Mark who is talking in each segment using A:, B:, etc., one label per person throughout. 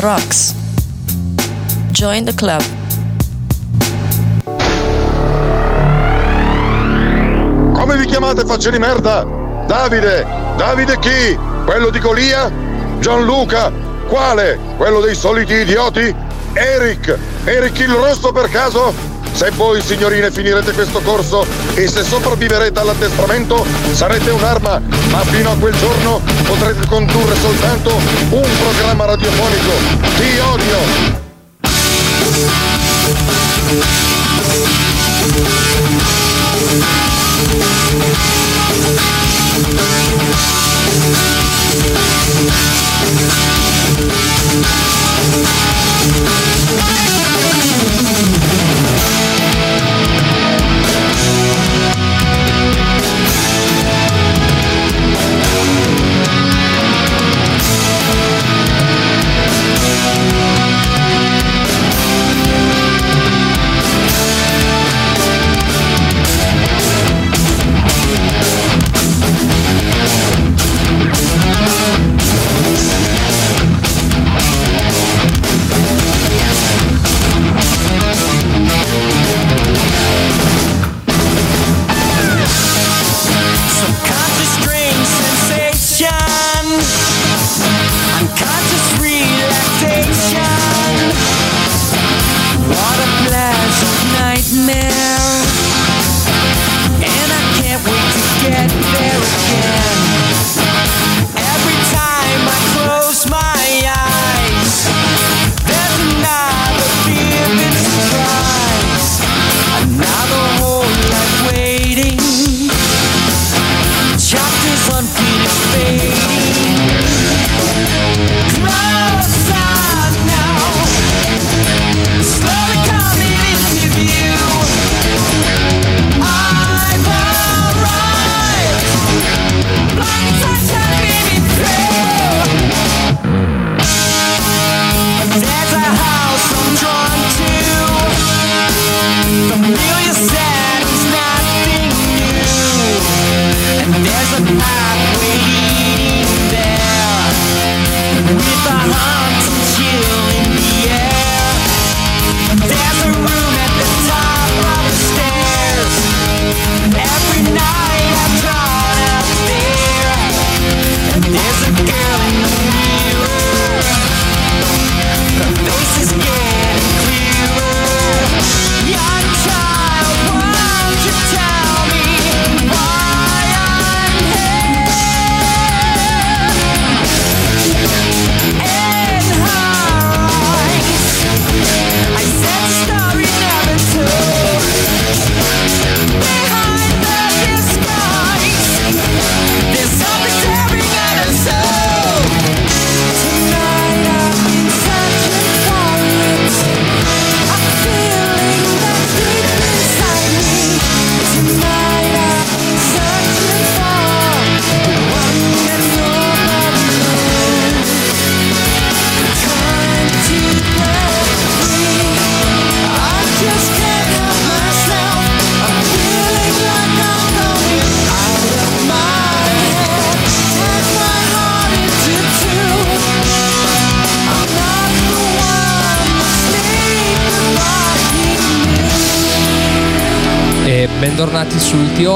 A: the Rocks. Join the club.
B: Come vi chiamate facce di merda? Davide! Davide chi? Quello di Golia? Gianluca? Quale? Quello dei soliti idioti? Eric! Eric il rosso per caso? Se voi signorine finirete questo corso e se sopravviverete all'addestramento sarete un'arma, ma fino a quel giorno potrete condurre soltanto un programma radiofonico. Ti odio!
C: Subconscious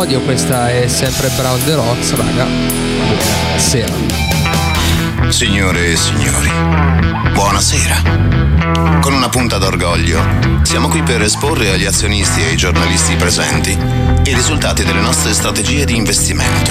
D: sul Ti Odio, questa è sempre Brown The Rocks, raga. Buonasera.
E: Signore e signori, buonasera. Con una punta d'orgoglio, siamo qui per esporre agli azionisti e ai giornalisti presenti i risultati delle nostre strategie di investimento.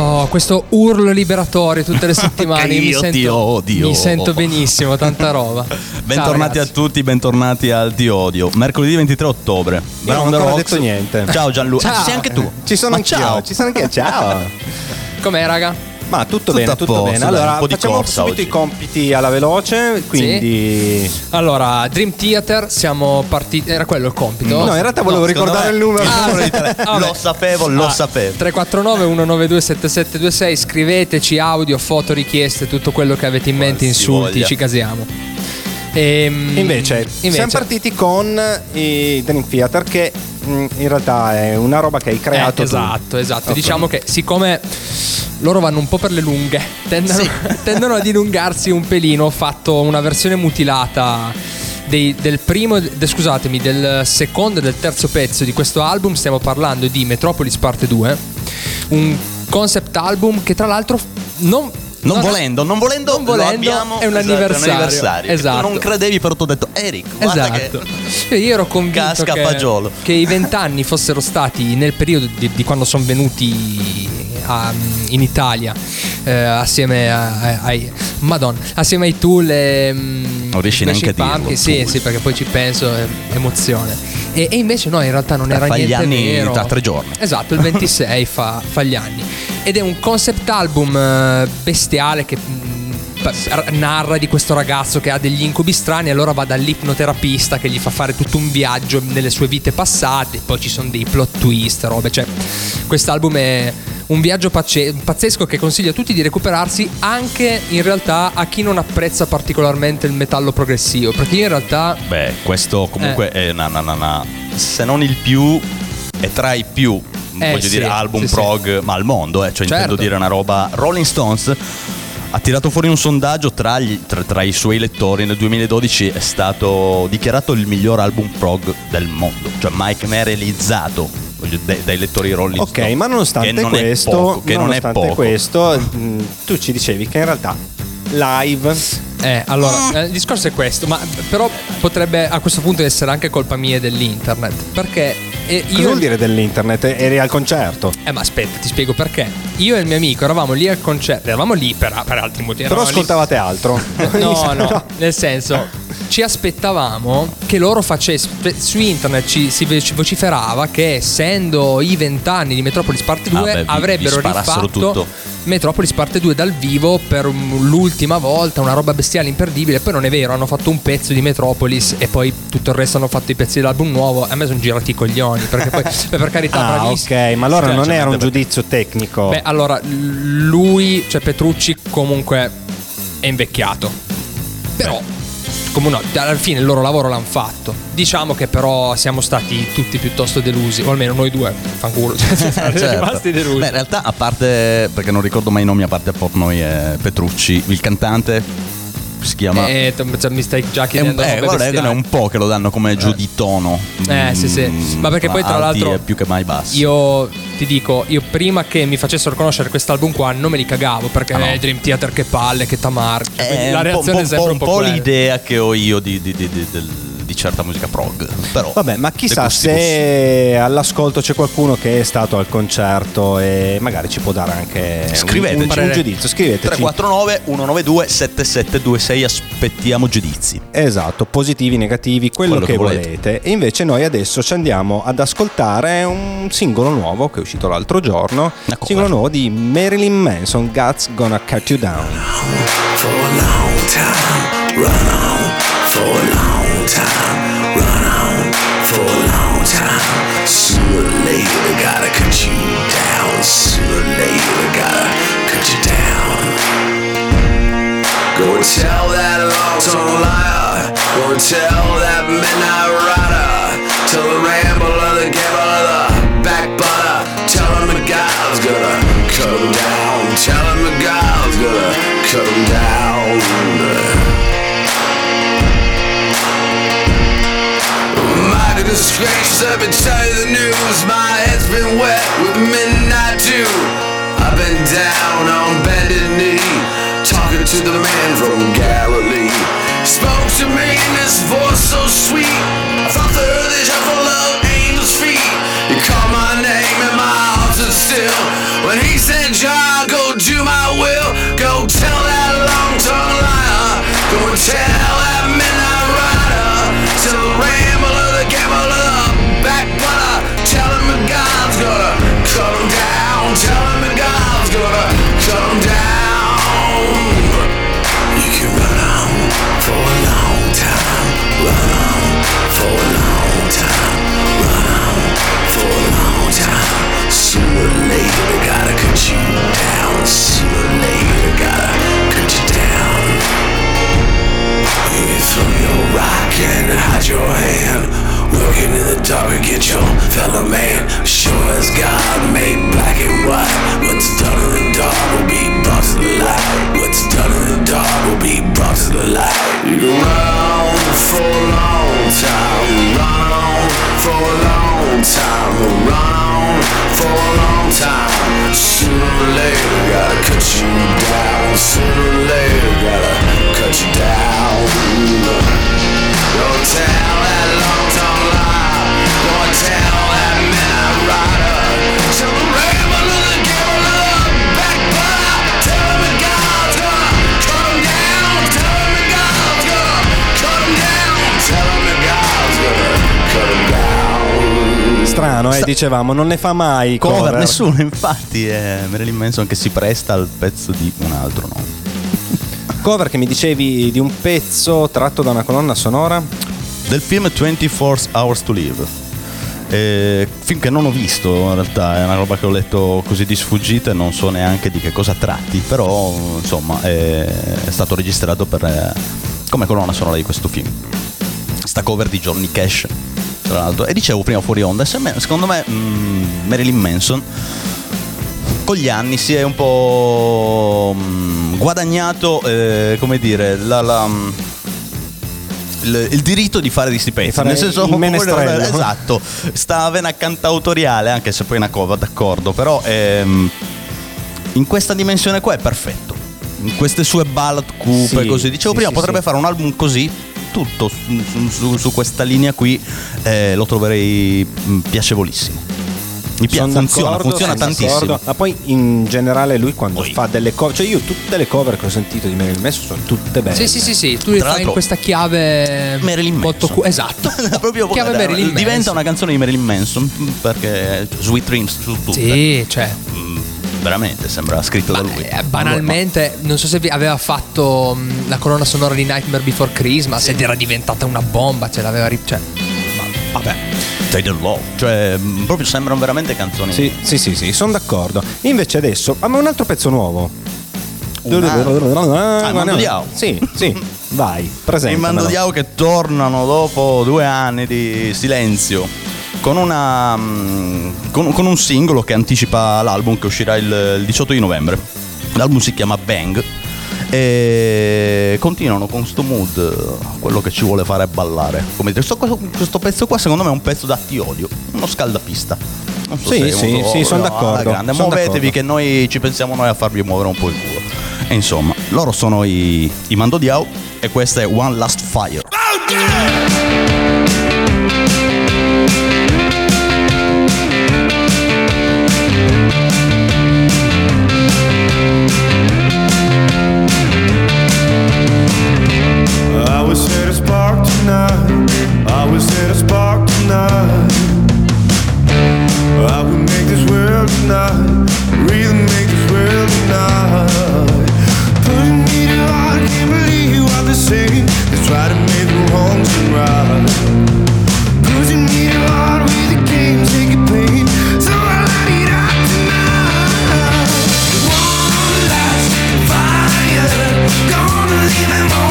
D: Oh, questo urlo liberatorio tutte le settimane.
F: Anche
D: mi
F: io
D: sento,
F: ti odio.
D: Mi sento benissimo, tanta roba.
F: Bentornati
D: Ciao,
F: a tutti, bentornati al Ti Odio. Mercoledì 23 ottobre.
G: Io non ho ancora detto niente.
F: Ciao Gianluca.
D: Ciao.
F: Ci sei anche tu.
G: Ci sono anch'io,
F: ciao.
G: ci sono anche ciao.
D: Com'è, raga?
G: Ma tutto,
F: Tutto
G: bene, tutto
F: posto,
G: bene. Allora, facciamo subito
F: oggi.
G: i compiti alla veloce, quindi...
D: Allora, Dream Theater, siamo partiti. Era quello il compito?
G: No, in realtà volevo
F: secondo
G: ricordare il numero.
D: Ah, vabbè.
F: Lo sapevo, lo
D: Ah,
F: sapevo.
D: 349 192 7726 scriveteci audio, foto, richieste, tutto quello che avete in mente, insulti,
F: voglia.
D: ci casiamo. Ehm,
G: Invece,
D: invece-
G: siamo partiti con i Dream Theater che mh, in realtà è una roba che hai creato
D: Eh,
G: tu.
D: esatto, esatto.
G: Ok.
D: Diciamo che siccome loro vanno un po' per le lunghe, tendono, tendono ad dilungarsi un pelino. Ho fatto una versione mutilata dei- del primo, de- scusatemi, del secondo e del terzo pezzo di questo album. Stiamo parlando di Metropolis Parte 2, un concept album che tra l'altro non...
F: Non
D: non-
F: volendo, non volendo,
D: non volendo,
F: abbiamo,
D: è un
F: esatto,
D: anniversario.
F: anniversario. Che
D: Esatto.
F: Tu non credevi, però ti ho detto, Eric,
D: Esatto.
F: che
D: Io ero convinto
F: Casca
D: che, che i vent'anni fossero stati nel periodo di, di quando sono venuti a- in Italia eh, assieme a- ai Madonna, assieme ai Tool e mm,
F: Non riesci neanche a dirlo,
D: Pumpkins, Sì, sì, perché poi ci penso, è emozione. E, e invece no, in realtà non
F: Beh,
D: era
F: fa gli
D: niente
F: anni
D: vero.
F: tra tre giorni.
D: Esatto, il 26 fa, fa gli anni. Ed è un concept album eh, bestiale che mm, narra di questo ragazzo che ha degli incubi strani e allora va dall'ipnoterapista che gli fa fare tutto un viaggio nelle sue vite passate, poi ci sono dei plot twist, robe, cioè quest'album è un viaggio pazze- pazzesco che consiglio a tutti di recuperarsi anche in realtà a chi non apprezza particolarmente il metallo progressivo, perché in realtà
F: Beh, questo comunque
D: Eh.
F: è una, una- una- una- se non il più, è tra i più,
D: Eh,
F: voglio
D: sì,
F: dire, album
D: sì, sì.
F: prog, ma al mondo, eh, cioè
D: Certo.
F: intendo dire una roba. Rolling Stones ha tirato fuori un sondaggio tra, gli- tra- tra i suoi lettori nel 2012 è stato dichiarato il miglior album prog del mondo, cioè mai che mai realizzato dai, dai lettori Rolling
G: Ok, ma nonostante
F: che non è
G: questo,
F: poco, che non è
G: nonostante questo, mh, tu ci dicevi che in realtà live
D: Eh, allora, eh, il discorso è questo, ma però potrebbe a questo punto essere anche colpa mia dell'internet. Perché eh,
G: Cosa
D: io.
G: vuol dire dell'internet? Eri al concerto.
D: Eh, ma aspetta, ti spiego perché. Io e il mio amico eravamo lì al concerto. Eravamo lì per, per altri motivi.
G: Però
D: eravamo lì-
G: ascoltavate altro.
D: No, no, nel senso, ci aspettavamo che loro facessero. Su internet ci, si vociferava che essendo i vent'anni di Metropolis Parte 2
F: Ah, beh, vi-
D: avrebbero
F: vi
D: rifatto
F: tutto.
D: Metropolis Parte 2 dal vivo per l'ultima volta, una roba bestiale imperdibile. Poi non è vero, hanno fatto un pezzo di Metropolis e poi tutto il resto hanno fatto i pezzi dell'album nuovo. A me sono girati i coglioni perché poi, beh, per carità,
G: Ah,
D: bravissimi.
G: ok, ma allora non era un giudizio tecnico.
D: Beh, allora, lui, cioè Petrucci, comunque è invecchiato. Però, come no, alla fine il loro lavoro l'hanno fatto. Diciamo che però siamo stati tutti piuttosto delusi, o almeno noi due, fanculo, cioè, siamo
F: Certo.
D: rimasti delusi.
F: Beh, in realtà, a parte, perché non ricordo mai i nomi, a parte Portnoy e Petrucci, il cantante si chiama.
D: Eh, mi stai già
F: È un,
D: chiedendo
F: eh, guarda, è un po' che lo danno come giù di tono.
D: Eh, sì, sì.
F: Mm,
D: Ma perché poi, tra l'altro,
F: più che mai bassi.
D: Io ti dico, io prima che mi facessero conoscere quest'album qua non me li cagavo perché
F: Ah, no.
D: eh, Dream Theater che palle, che tamar. Quindi
F: è
D: la
F: un po',
D: reazione
F: un
D: è
F: po',
D: sempre
F: un
D: un po',
F: po'
D: quella.
F: l'idea che ho io di, di- di- di- del- di certa musica prog. Però,
G: Vabbè, ma chissà se all'ascolto c'è qualcuno che è stato al concerto e magari ci può dare anche un-
F: Scriveteci.
G: un, un giudizio. Scriveteci.
F: 349 192 7726 aspettiamo giudizi.
G: Esatto, positivi, negativi, quello,
F: Quello
G: che,
F: che
G: volete.
F: volete.
G: E invece noi adesso ci andiamo ad ascoltare un singolo nuovo che è uscito l'altro giorno.
F: Cover.
G: Singolo nuovo di Marilyn Manson, God's Gonna Cut You Down.
H: for a long time. Run on for a long time. And tell that long-tongued liar. And tell that midnight rider. Tell the rambler, the gambler, the backbiter. Tell him the God's gonna cut him down. Tell him the God's gonna cut him down. Goodness gracious, I've been telling the news. My head's been wet with midnight dew. I've been down on bended knee, talking to the man from Galilee. Spoke to me in this voice so sweet. I thought the earth is full of angels' feet. You called my name and my heart stood still. When he said, John, go do my will. Go tell that long-tongued liar. Go tell that midnight rider. Tell the rambler, fellow man. Sure as God made black and white. What's done in the dark will be brought to the light. What's done in the dark will be brought to the light. You can run for a long time. Run on for a long time. Run on for a long time. Sooner or later, gotta cut you down. Sooner or later, gotta cut you down.
G: Strano, eh,
F: Sta-
G: dicevamo, non ne fa mai
F: Cover,
G: cover.
F: nessuno, infatti è Marilyn Manson che si presta al pezzo di un altro nome.
G: Cover che mi dicevi di un pezzo tratto da una colonna sonora.
F: Del film 24 Hours to Live. Eh, film che non ho visto in realtà, è una roba che ho letto così di sfuggita e non so neanche di che cosa tratti, però insomma è, è stato registrato per, eh, come colonna sonora di questo film. Sta cover di Johnny Cash, tra l'altro. E dicevo prima fuori onda, secondo me mm, Marilyn Manson con gli anni si è un po' mm, guadagnato, eh, come dire, la- la, mm, il, il diritto di fare di sti pezzi. Nel senso,
G: menestrello.
F: esatto, sta vena cantautoriale, anche se poi è una cover, d'accordo, però ehm, in questa dimensione qua è perfetto. In queste sue ballad cupe
G: Sì,
F: così. Dicevo
G: sì,
F: prima,
G: sì,
F: potrebbe fare un album così. Tutto su, su- su- questa linea qui eh, lo troverei mm, piacevolissimo. Mi piace, funziona, funziona tantissimo.
G: d'accordo. Ma poi in generale lui quando
F: Poi-
G: fa delle cover, cioè io tutte le cover che ho sentito di Marilyn Manson sono tutte belle.
D: Sì, sì, sì, sì, tu le fai in questa chiave
F: Marilyn Manson.
D: cu- esatto.
F: Proprio
D: chiave Marilyn
F: diventa
D: Manson.
F: una canzone di Marilyn Manson perché Sweet Dreams su tutte.
D: Sì, cioè
F: veramente sembra scritto da lui.
D: eh, banalmente, non so se aveva fatto mh, la colonna sonora di Nightmare Before Christmas ed era diventata una bomba, ce l'aveva ri- cioè, vabbè.
F: The Law. Cioè, mm, proprio sembrano veramente canzoni.
G: Sì, sì, sì, sì, sono d'accordo. Invece adesso, ah, ma un altro pezzo nuovo.
F: Un altro. Ah, il Mando Diao.
G: Sì, sì, vai, presenta.
F: Il Mando Diao che tornano dopo due anni di silenzio. Con, una, mm, con, con un singolo che anticipa l'album che uscirà il, il 18 di novembre. L'album si chiama Bang. E continuano con sto mood, quello che ci vuole fare ballare. Come dire, sto- questo, questo pezzo qua secondo me è un pezzo da ti odio, uno scaldapista. Non so
G: Sì,
F: se è
G: sì, sì, son
F: no,
G: d'accordo,
F: grande.
G: son
F: Muovetevi
G: d'accordo.
F: che noi ci pensiamo noi a farvi muovere un po' il culo. E insomma, loro sono i, i Mando Diao e questa è One Last Fire.
I: I tonight. I was at a spark tonight. I would make this world tonight. Really make this world tonight. Putting me to heart, can't believe what they say. They try to make the wrongs seem right. Me to heart with the play. So I it tonight. One last fire, gonna leave them
J: all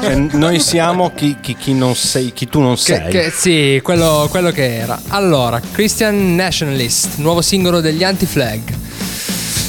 G: Cioè, noi siamo chi, chi- chi non sei, chi tu non
D: Che,
G: sei.
D: che- sì, quello, quello che era. Allora, Christian Nationalist, nuovo singolo degli Anti-Flag.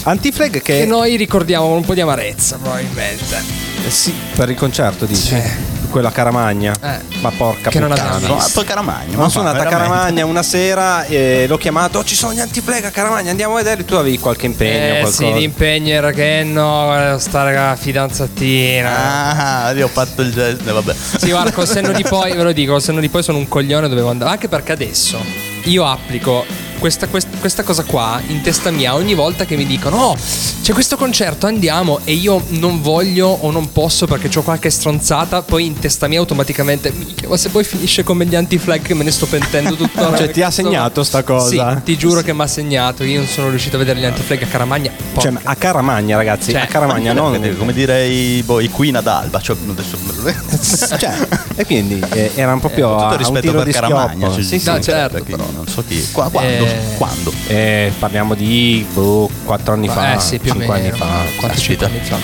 G: Antiflag che,
D: Che noi ricordiamo con un po' di amarezza, probabilmente.
G: eh, sì, per il concerto dici.
D: Sì.
G: Quella Caramagna.
D: Eh.
G: Ma porca
D: Che non
G: puttana.
D: abbiamo
F: No,
D: visto.
F: poi Caramagna.
G: Ma
F: ma
G: sono
F: fa,
G: andato a
F: veramente.
G: Caramagna una sera e l'ho chiamato. "Oh, ci sono gli antiflag a Caramagna, andiamo a vedere. Tu avevi qualche impegno,
D: Eh
G: qualcosa.
D: sì, l'impegno era che no, stare con la fidanzatina.
F: Ah, io ho fatto il gesto. eh, Vabbè.
D: Sì, guarda, col senno di poi, ve lo dico, col senno di poi sono un coglione, dovevo andare. Anche perché adesso io applico questa, quest- questa cosa qua in testa mia ogni volta che mi dicono: Oh, c'è questo concerto, andiamo. E io non voglio o non posso perché ho qualche stronzata. Poi in testa mia automaticamente, "Minchia, ma se poi finisce come gli anti-flag che me ne sto pentendo tuttora.
G: Cioè, ti ha segnato sta cosa?
D: Sì, ti giuro che mi ha segnato. Io non sono riuscito a vedere gli anti-flag a Caramagna.
G: Cioè,
D: Porca.
G: a Caramagna, ragazzi.
D: Cioè,
G: a Caramagna, non.
F: Come- Come dire i, boh, i Queen ad Alba. Cioè, adesso...
G: Cioè, e quindi eh, erano proprio
F: Con
G: a,
F: tutto
G: a un
F: rispetto
G: tiro
F: per
G: di
F: Caramagna. cioè,
G: Sì, sì.
D: No, certo,
F: perché
D: però.
F: Non so chi. Qua- quando?
D: Eh,
F: Quando?
G: Eh, parliamo di boh, 4 anni fa.
D: eh sì, più o
G: 5
D: meno.
G: anni fa.
D: 4-5
F: Caspita.
D: anni fa.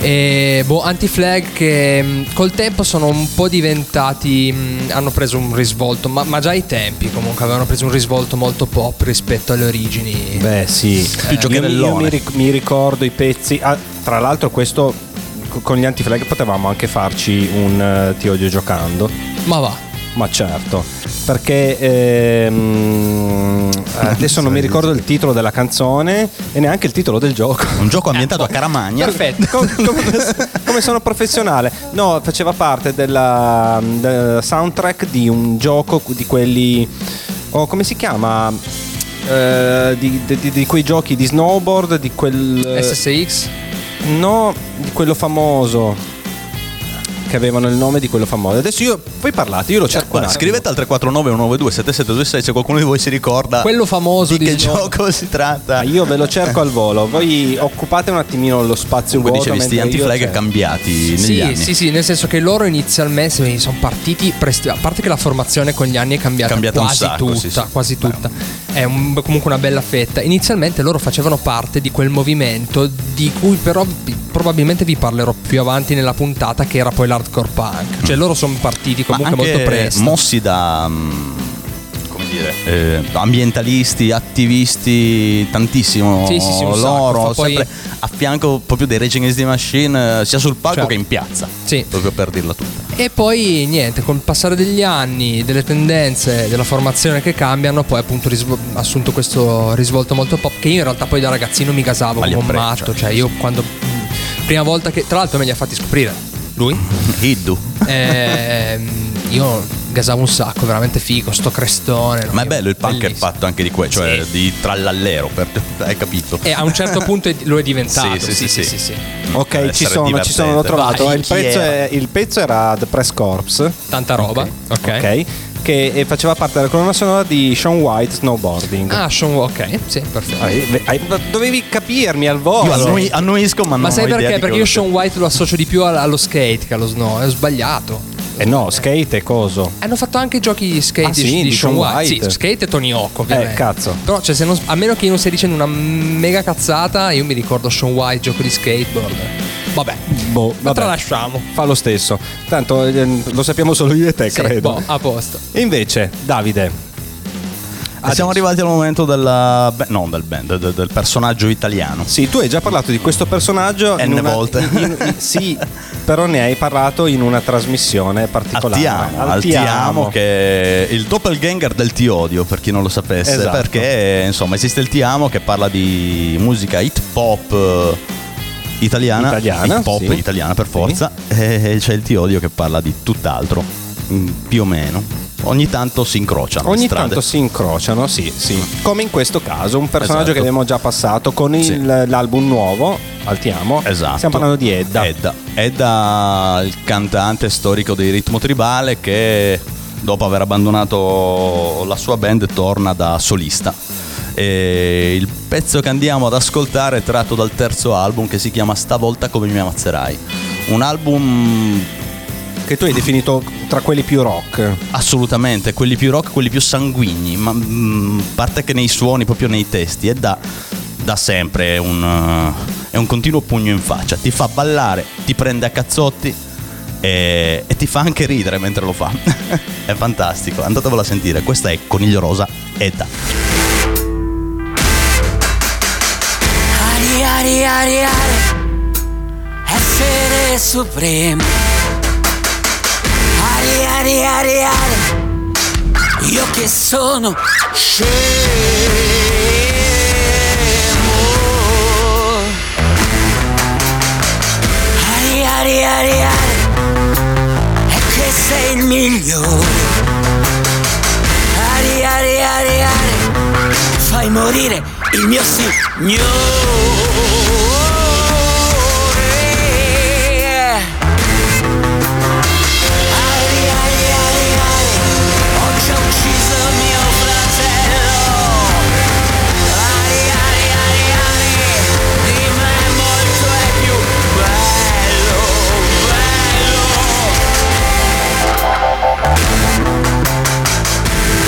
D: E, boh, anti-flag che col tempo sono un po' diventati. mh, hanno preso un risvolto, ma, ma già ai tempi comunque avevano preso un risvolto molto pop rispetto alle origini.
G: Beh, sì.
F: Più
G: io,
F: giocherellone.
G: io mi, ric- mi ricordo i pezzi. ah, tra l'altro, questo co- con gli antiflag potevamo anche farci un eh, Ti odio giocando.
D: Ma va.
G: Ma certo, perché ehm, adesso non mi ricordo il titolo della canzone e neanche il titolo del gioco.
F: Un gioco ambientato a Caramagna.
G: Perfetto, com- come, come sono professionale. No, faceva parte della, del soundtrack di un gioco di quelli. Oh, come si chiama? Eh, di, di- di quei giochi di snowboard, di quel.
D: SSX?
G: No, di quello famoso. Che avevano il nome di quello famoso. Adesso io, voi parlate, io lo cerco.
F: Guarda, scrivete al 349 192 7726 se qualcuno di voi si ricorda
D: Quello famoso
F: di
D: di
F: che
D: Snow-
F: gioco si tratta.
G: Ah, io ve lo cerco al volo. Voi occupate un attimino lo spazio
F: Comunque
G: vuoto.
F: dicevi, sti anti-flag cambiati negli
D: Sì,
F: anni.
D: sì, sì, nel senso che loro inizialmente sono partiti, presti- a parte che la formazione con gli anni è cambiata,
F: Cambiata un
D: quasi
F: sacco,
D: tutta,
F: sì, sì.
D: quasi tutta. È un- comunque una bella fetta. Inizialmente loro facevano parte di quel movimento di cui però probabilmente vi parlerò più avanti nella puntata che era poi l'hardcore punk. Cioè loro sono partiti comunque molto presto.
F: mossi da mm, come dire, eh, ambientalisti, attivisti, tantissimo
D: Sì, sì, sì, un sacco.
F: loro,
D: Fa poi-
F: sempre a fianco proprio dei Rage Against the Machine, eh, sia sul palco
D: Certo.
F: che in piazza.
D: Sì.
F: Proprio per dirla tutta.
D: E poi niente, col passare degli anni, delle tendenze, della formazione che cambiano, poi appunto risvo- assunto questo risvolto molto pop che io in realtà poi da ragazzino mi gasavo
F: Ma
D: come un matto, cioè io quando prima volta che tra l'altro me li ha fatti scoprire lui
F: Hiddu.
D: ehm, io gasavo un sacco, veramente figo, sto crestone.
F: Ma è bello il punk è
D: bellissimo.
F: fatto anche di quello, cioè
D: Sì.
F: di trallallero, per, hai capito?
D: E a un certo punto lo è diventato.
F: Sì, sì, sì, sì.
G: Ok,
F: Deve
G: ci sono, ci sono, l'ho trovato.
F: Vai,
G: il, pezzo
F: era?
G: è- il pezzo era The Press Corps.
D: Tanta roba. Ok.
G: Ok. Che eh, faceva parte della colonna sonora di Sean White Snowboarding.
D: Ah, Sean ok, sì, perfetto.
G: Hai- hai- dovevi capirmi al volo.
F: Io annui- annuisco, ma,
D: Ma
F: non
D: sai
F: ho idea
D: perché?
F: di
D: Perché io
F: cosa-
D: Sean White lo associo di più al- allo skate che allo snow. È sbagliato.
G: Eh no, skate e coso.
D: Hanno fatto anche i giochi di skate
G: Ah,
D: di,
G: sì,
D: di
G: di
D: Sean
G: Sean
D: White.
G: White.
D: Sì, skate e Tony Hawk, ovviamente.
G: Eh, cazzo.
D: Però, cioè, se non- a meno che io non stia dicendo una mega cazzata, io mi ricordo Sean White, gioco di skateboard. Vabbè,
G: Boh,
D: ma
G: vabbè.
D: tralasciamo.
G: Fa lo stesso. Tanto eh, lo sappiamo solo io e te,
D: Sì,
G: credo.
D: boh, a posto.
G: E invece, Davide.
F: Ah, siamo arrivati al momento della beh, non del band, del, del personaggio italiano.
G: Sì, tu hai già parlato di questo personaggio
F: N
G: in una-
F: volte.
G: in- in- sì, però ne hai parlato in una trasmissione particolare.
F: Altiamo, Altiamo che è il doppelganger del Ti Odio, per chi non lo sapesse,
G: Esatto.
F: perché insomma esiste il Ti Amo che parla di musica hip hop eh, italiana,
G: Italiana,
F: hip hop
G: sì.
F: italiana per forza, e c'è il Ti Odio che parla di tutt'altro, mm, più o meno. Ogni tanto si incrociano
G: Ogni tanto si incrociano, sì, sì. Come in questo caso, un personaggio
F: Esatto.
G: che abbiamo già passato con il-
F: Sì.
G: l'album nuovo, Altiamo.
F: Esatto.
G: Stiamo parlando di Edda.
F: Edda. Edda, il cantante storico di ritmo tribale che dopo aver abbandonato la sua band torna da solista. E il pezzo che andiamo ad ascoltare è tratto dal terzo album che si chiama Stavolta come mi ammazzerai. Un album
G: Che tu hai definito tra quelli più rock.
F: assolutamente, quelli più rock, quelli più sanguigni, ma mm, a parte che nei suoni, proprio nei testi, è da, da sempre è un, eh, è un continuo pugno in faccia, ti fa ballare, ti prende a cazzotti e, e ti fa anche ridere mentre lo fa. è fantastico, andatevelo a sentire, questa è Coniglio Rosa Edda.
J: Ari, ari, ari, essere supremo. Ari, ari, io che sono scemo. Ari, ari, ari, è che sei il migliore. Ari, ari, ari, fai morire il mio signore. Ari, ari, ari, ari, ho già ucciso mio fratello. Ari, ari, ari, ari, di me molto è più bello, bello.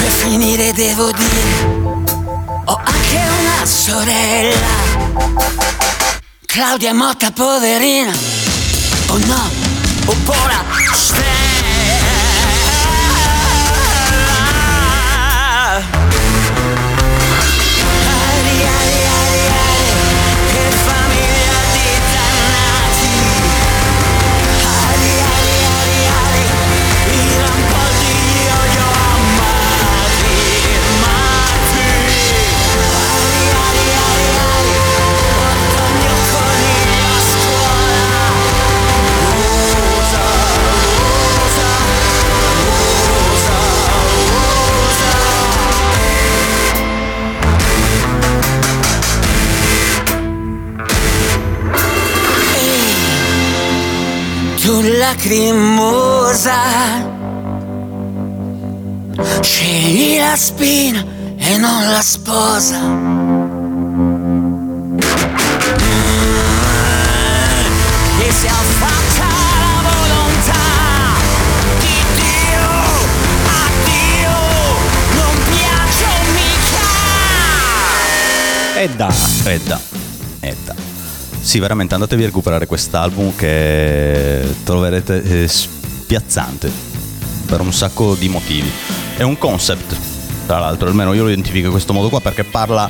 J: Per finire devo dire ho anche una sorella. Claudia Motta poverina. Oh no, oh povera Stella lacrimosa. Scegli la spina e non la sposa. E sia fatta la
F: Sì, veramente andatevi a recuperare quest'album che troverete eh, spiazzante per un sacco di motivi. È un concept, tra l'altro, almeno io lo identifico in questo modo qua perché parla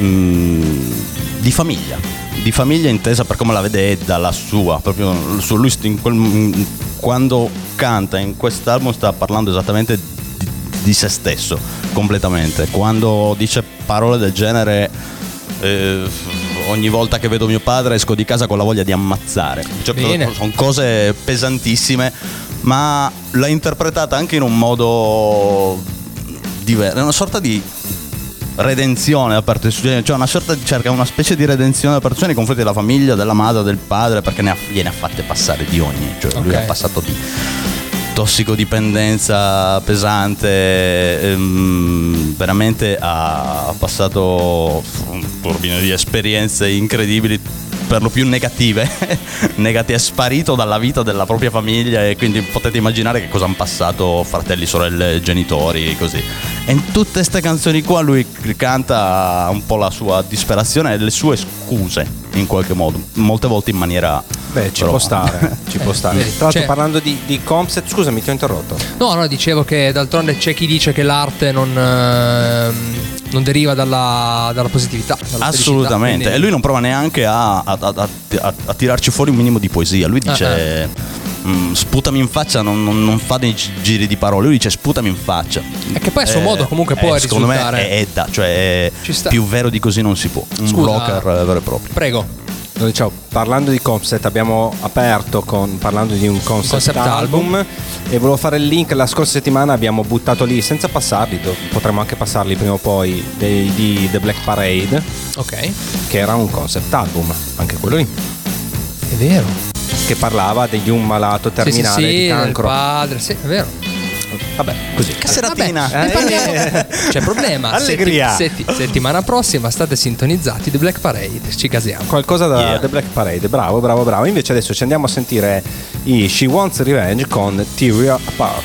F: mm, di famiglia. Di famiglia intesa per come la vede Edda, la sua, proprio su lui quel- mm, quando canta in quest'album sta parlando esattamente di, di se stesso completamente. Quando dice parole del genere eh, ogni volta che vedo mio padre esco di casa con la voglia di ammazzare. Cioè, sono cose pesantissime, ma l'ha interpretata anche in un modo diverso. È una sorta di redenzione da parte sua, cioè una sorta di cerca una specie di redenzione da parte sua nei confronti della famiglia, della madre, del padre, perché ne ha, gliene ha fatte passare di ogni. Cioè, lui
D: Ok.
F: ha passato di tossicodipendenza pesante, ehm, veramente ha passato un turbine di esperienze incredibili, per lo più negative, negati, è sparito dalla vita della propria famiglia e quindi potete immaginare che cosa hanno passato fratelli, sorelle, genitori, così. E in tutte queste canzoni qua lui canta un po' la sua disperazione e le sue scuse in qualche modo, molte volte in maniera...
K: Beh, ci
F: però-
K: può stare, ci può stare. Tra l'altro
D: cioè-
K: parlando di, di concept, scusami, ti ho interrotto.
D: No, no, dicevo che d'altronde c'è chi dice che l'arte non, ehm, non deriva dalla, dalla positività. dalla
F: Assolutamente,
D: quindi-
F: e lui non prova neanche a, a- a- a- a- a tirarci fuori un minimo di poesia. Lui dice: "Mm, Sputami in faccia, non, non- non fa dei gi- giri di parole. Lui dice: Sputami in faccia.
D: E che poi a suo modo comunque può
F: Secondo
D: risultare.
F: me è Edda, cioè è
D: Ci sta.
F: più vero di così non si può. Un
D: Scusa.
F: rocker eh, vero e proprio.
D: Prego.
K: Dicevo, parlando di concept abbiamo aperto con, parlando di un concept,
D: Concept
K: album, e volevo fare il link la scorsa settimana abbiamo buttato lì senza passarli potremmo anche passarli prima o poi dei- di The Black Parade
D: Ok.
K: che era un concept album anche quello lì
D: È vero.
K: Che parlava di un malato
D: Sì,
K: terminale
D: sì, sì,
K: di
D: del
K: cancro
D: padre, sì, è vero.
K: vabbè così
F: Che seratina!
D: Vabbè, parliamo. C'è problema.
K: Allegria.
D: Setti- setti- settimana prossima state sintonizzati The Black Parade. Ci casiamo.
K: qualcosa da
F: Yeah.
K: The Black Parade bravo bravo bravo invece adesso ci andiamo a sentire i She Wants Revenge con Tear Apart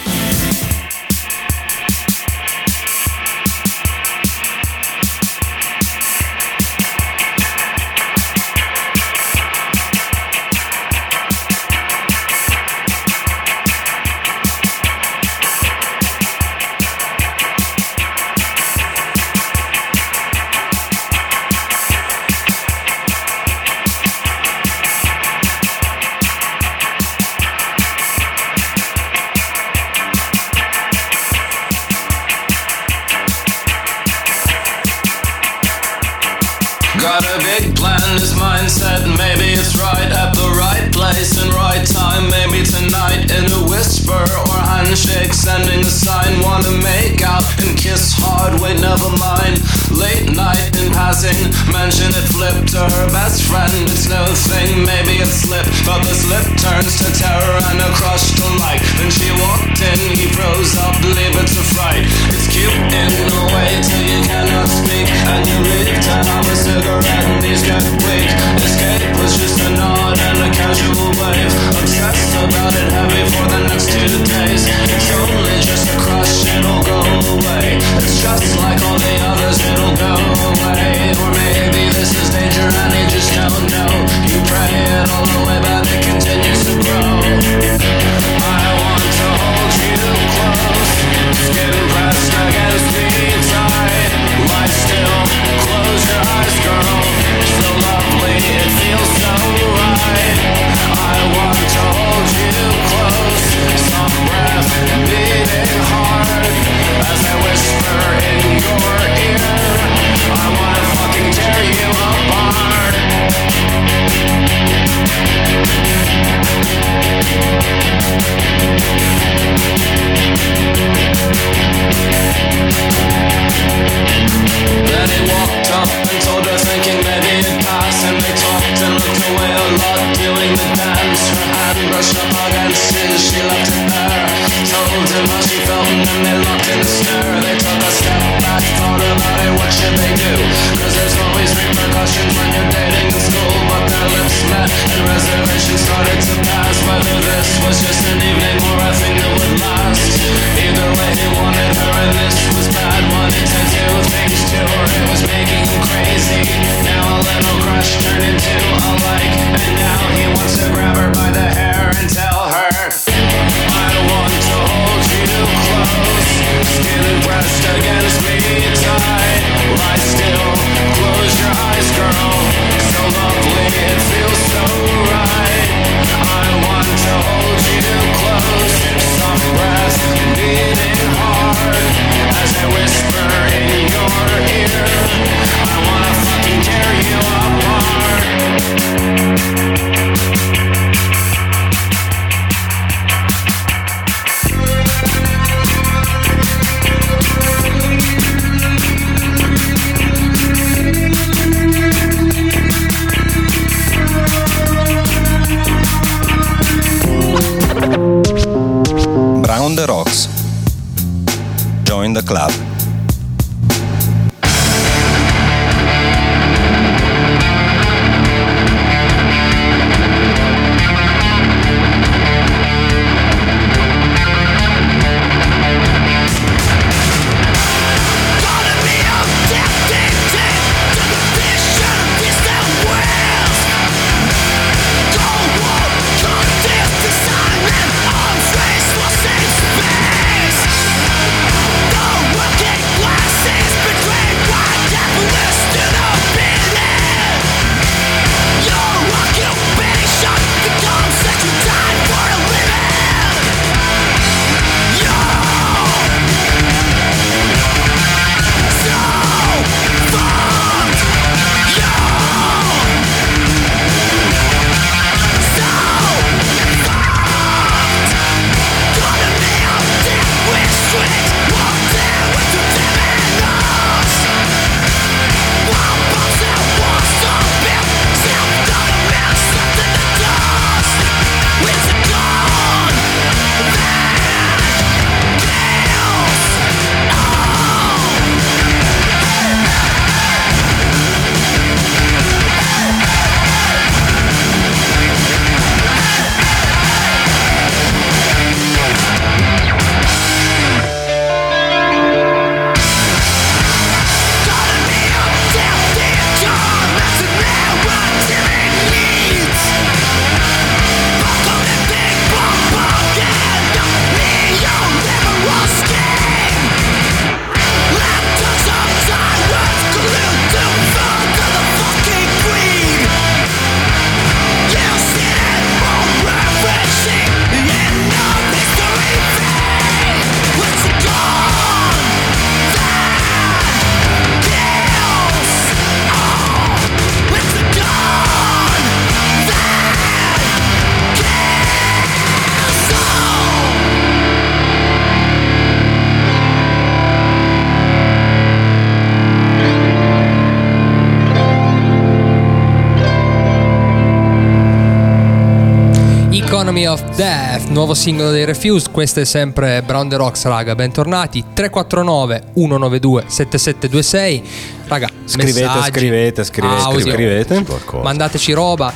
D: Economy of Death, nuovo singolo dei Refuse. Questo è sempre Brown the Rocks, raga. Bentornati. 349 192 7726. Raga,
G: Scrivete,
D: messaggi,
G: scrivete, scrivete,
D: audio,
G: scrivete.
D: Mandateci roba.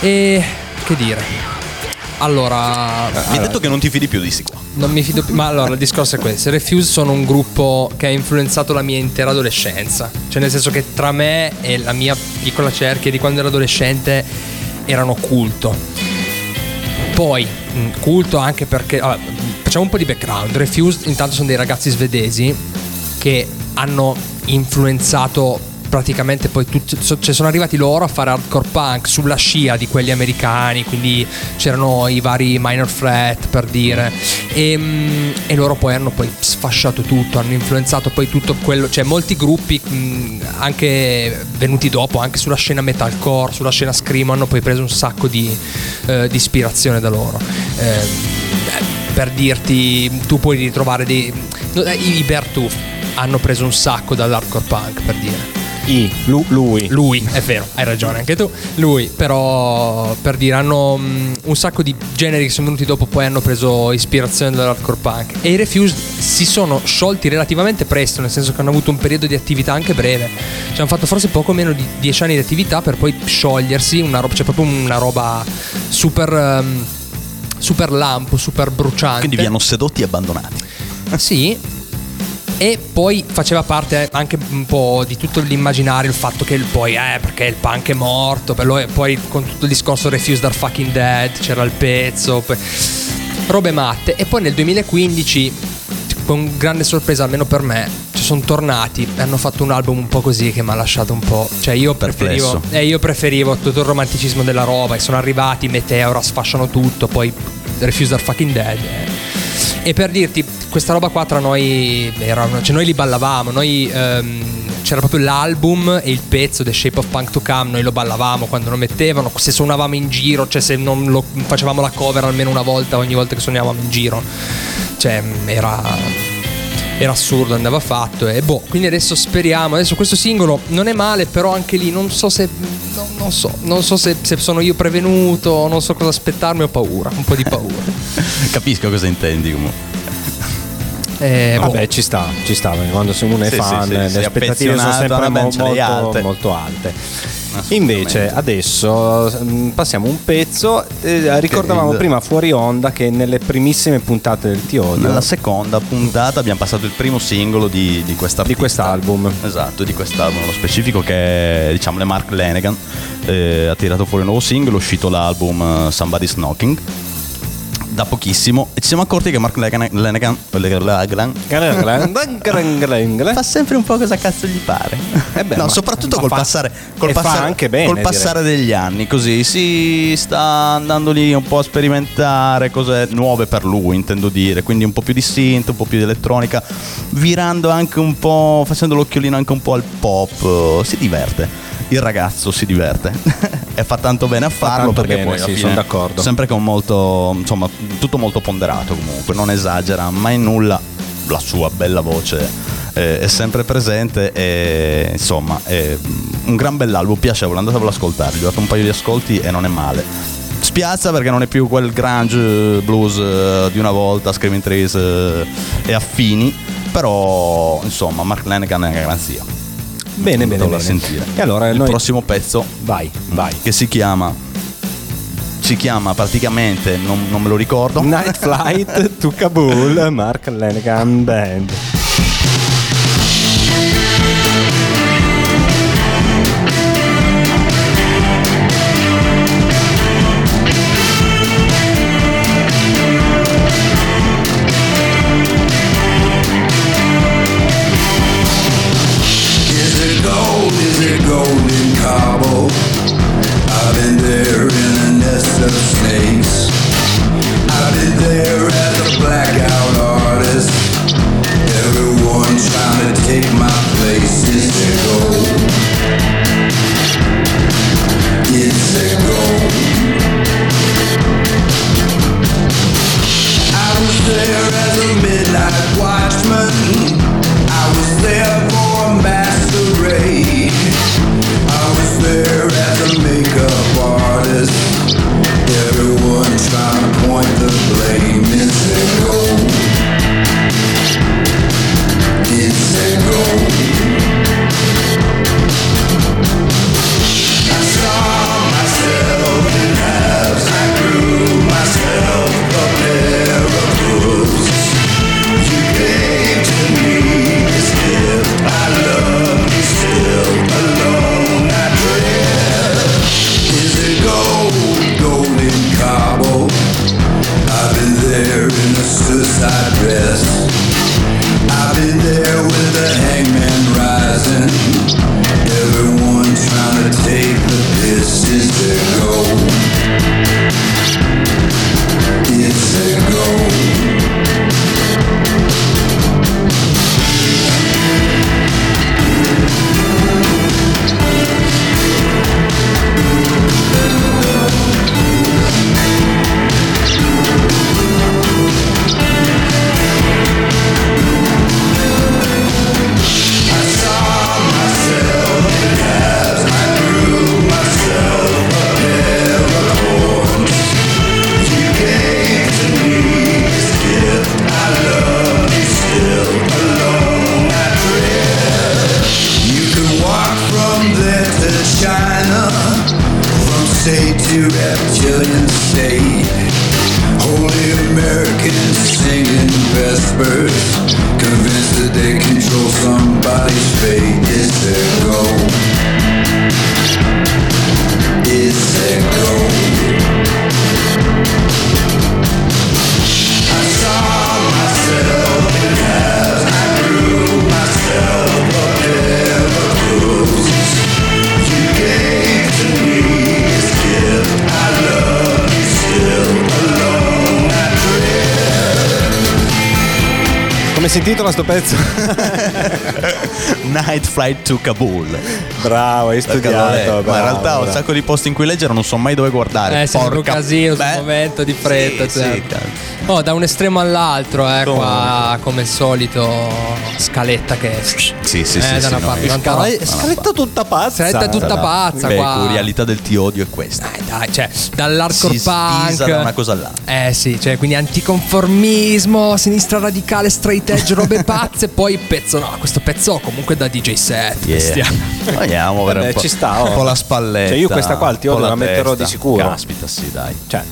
D: E che dire? Allora,
F: Mi hai detto che non ti fidi più di sti qua.
D: non mi fido più. Ma allora, il discorso è questo: Refuse sono un gruppo che ha influenzato la mia intera adolescenza. Cioè, nel senso che tra me e la mia piccola cerchia di quando ero adolescente erano culto. Poi, mh, culto anche perché. allora, facciamo un po' di background. Refuse, intanto, sono dei ragazzi svedesi che hanno influenzato praticamente poi tutti, cioè sono arrivati loro a fare hardcore punk sulla scia di quelli americani, quindi c'erano i vari minor threat per dire e, mm, e loro poi hanno poi sfasciato tutto, hanno influenzato poi tutto quello, cioè molti gruppi anche venuti dopo, anche sulla scena metalcore, sulla scena scream hanno poi preso un sacco di, eh, di ispirazione da loro. Eh, per dirti, tu puoi ritrovare dei... eh, I Bertooth hanno preso un sacco dall'hardcore punk, per dire.
G: I, lu- lui.
D: Lui, è vero, hai ragione anche tu. Lui, però, per dire, hanno mm, un sacco di generi che sono venuti dopo, poi hanno preso ispirazione dall'hardcore punk. E i Refuse si sono sciolti relativamente presto, nel senso che hanno avuto un periodo di attività anche breve. Cioè, hanno fatto forse poco meno di dieci anni di attività per poi sciogliersi. Una roba, cioè, proprio una roba super. ehm, super lampo, super bruciante.
F: Quindi vi hanno sedotti e abbandonati.
D: Sì. E poi faceva parte anche un po' di tutto l'immaginario il fatto che poi, eh, perché il punk è morto, lo- poi con tutto il discorso Refused are fucking dead, c'era il pezzo, poi- robe matte. E poi nel 2015, con grande sorpresa almeno per me, ci sono tornati e hanno fatto un album un po' così che mi ha lasciato un po'... Cioè io preferivo, eh, io preferivo tutto il romanticismo della roba e sono arrivati, Meteora, sfasciano tutto, poi Refused are fucking dead. eh. E per dirti, questa roba qua tra noi era, cioè noi li ballavamo, noi ehm, c'era proprio l'album e il pezzo The Shape of Punk to Come, noi lo ballavamo quando lo mettevano, se suonavamo in giro, cioè se non lo facevamo la cover almeno una volta ogni volta che suonavamo in giro. Cioè era era assurdo, andava fatto e boh, quindi adesso speriamo, adesso questo singolo non è male, però anche lì non so se non, non so, non so se, se sono io prevenuto, non so cosa aspettarmi, ho paura, un po' di paura.
F: Capisco cosa intendi comunque.
D: Eh, boh.
H: Vabbè, ci sta, ci sta, perché quando uno è
F: Sì, sì,
H: fan,
F: sì,
H: le
F: sei
H: aspettative sono sempre mo- molto,
F: alte.
H: molto alte. Invece adesso mm, passiamo un pezzo, eh, ricordavamo
F: il-
H: prima fuori onda che nelle primissime puntate del Tiodio
F: Nella seconda puntata abbiamo passato il primo singolo di, di questa
H: di quest'album.
F: Esatto, di quest'album nello specifico che è diciamo le Mark Lanegan eh, ha tirato fuori un nuovo singolo, è uscito l'album eh, Somebody's Knocking da pochissimo e ci siamo accorti che Mark Lanegan, fa sempre un po' cosa cazzo gli pare.
H: Eh beh,
F: no,
H: ma-
F: soprattutto
H: ma
F: col
H: fa-
F: passare, col passare,
H: anche bene,
F: col passare degli anni, così si sta andando lì un po' a sperimentare cose nuove per lui, intendo dire, quindi un po' più di synth, un po' più di elettronica, virando anche un po', facendo l'occhiolino anche un po' al pop, si diverte. Il ragazzo si diverte e fa tanto bene a farlo perché
H: bene,
F: poi
H: sì, sono d'accordo.
F: sempre con molto, insomma, tutto molto ponderato comunque, non esagera mai nulla, la sua bella voce eh, è sempre presente e insomma è un gran bell'album, piacevole, andatevelo ad ascoltare, gli ho dato un paio di ascolti e non è male. Spiazza perché non è più quel grunge blues eh, di una volta, Screaming Trees eh, e affini, però insomma Mark Lanegan è una garanzia.
H: Bene, bene, bene.
F: sentire.
H: E allora
F: il
H: noi
F: prossimo pezzo
H: vai, vai.
F: che si chiama si chiama praticamente non, non me lo ricordo
H: Night Flight to Kabul, Mark Lanegan Band.
F: Flight to Kabul
G: Bravo, hai studiato.
F: ma in
G: bravo,
F: realtà ho un
G: bravo.
F: sacco di posti in cui leggere, non so mai dove guardare.
D: Eh, sì, un
F: Porca-
D: casino sul momento di fretta.
F: sì,
D: certo.
F: sì.
D: Oh, da un estremo all'altro, eh,
F: Come?
D: qua come al solito, scaletta che
F: Sì, sì,
D: eh,
F: sì,
D: da
F: sì,
D: una
F: no,
D: parte, tanta
F: scala-.
G: Scaletta tutta pazza.
D: Scaletta tutta pazza
F: Beh,
D: qua.
F: curialità del ti odio è questa.
D: Dai, dai, cioè, dall'hardcore
F: Si
D: punk.
F: da una cosa all'altra.
D: Eh sì, cioè, quindi anticonformismo, sinistra radicale, straight edge, robe pazze. poi pezzo, no, questo pezzo comunque da DJ set.
F: Yeah. Vogliamo
G: Vabbè,
F: un po',
G: ci sta, oh.
F: un po' la spalletta.
G: Cioè, io questa qua al ti odio la
F: la
G: metterò di sicuro.
F: Caspita, sì, dai.
G: Cioè,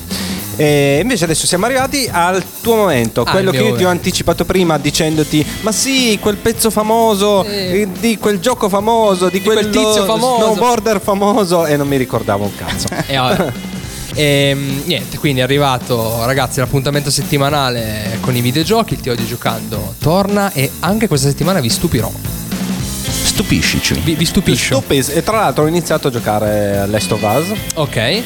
G: e invece adesso siamo arrivati al tuo momento,
D: Ah,
G: quello che io ti ho anticipato prima dicendoti "Ma sì, quel pezzo famoso, eh, di quel gioco famoso, di,
D: quel tizio famoso."
G: snowboarder famoso" e non mi ricordavo un cazzo.
D: E vabbè. E, niente, quindi è arrivato ragazzi l'appuntamento settimanale con i videogiochi, il ti odio giocando torna e anche questa settimana vi stupirò.
F: Stupiscici.
D: Vi, vi stupisco.
G: E tra l'altro ho iniziato a giocare a Last of Us.
D: Ok.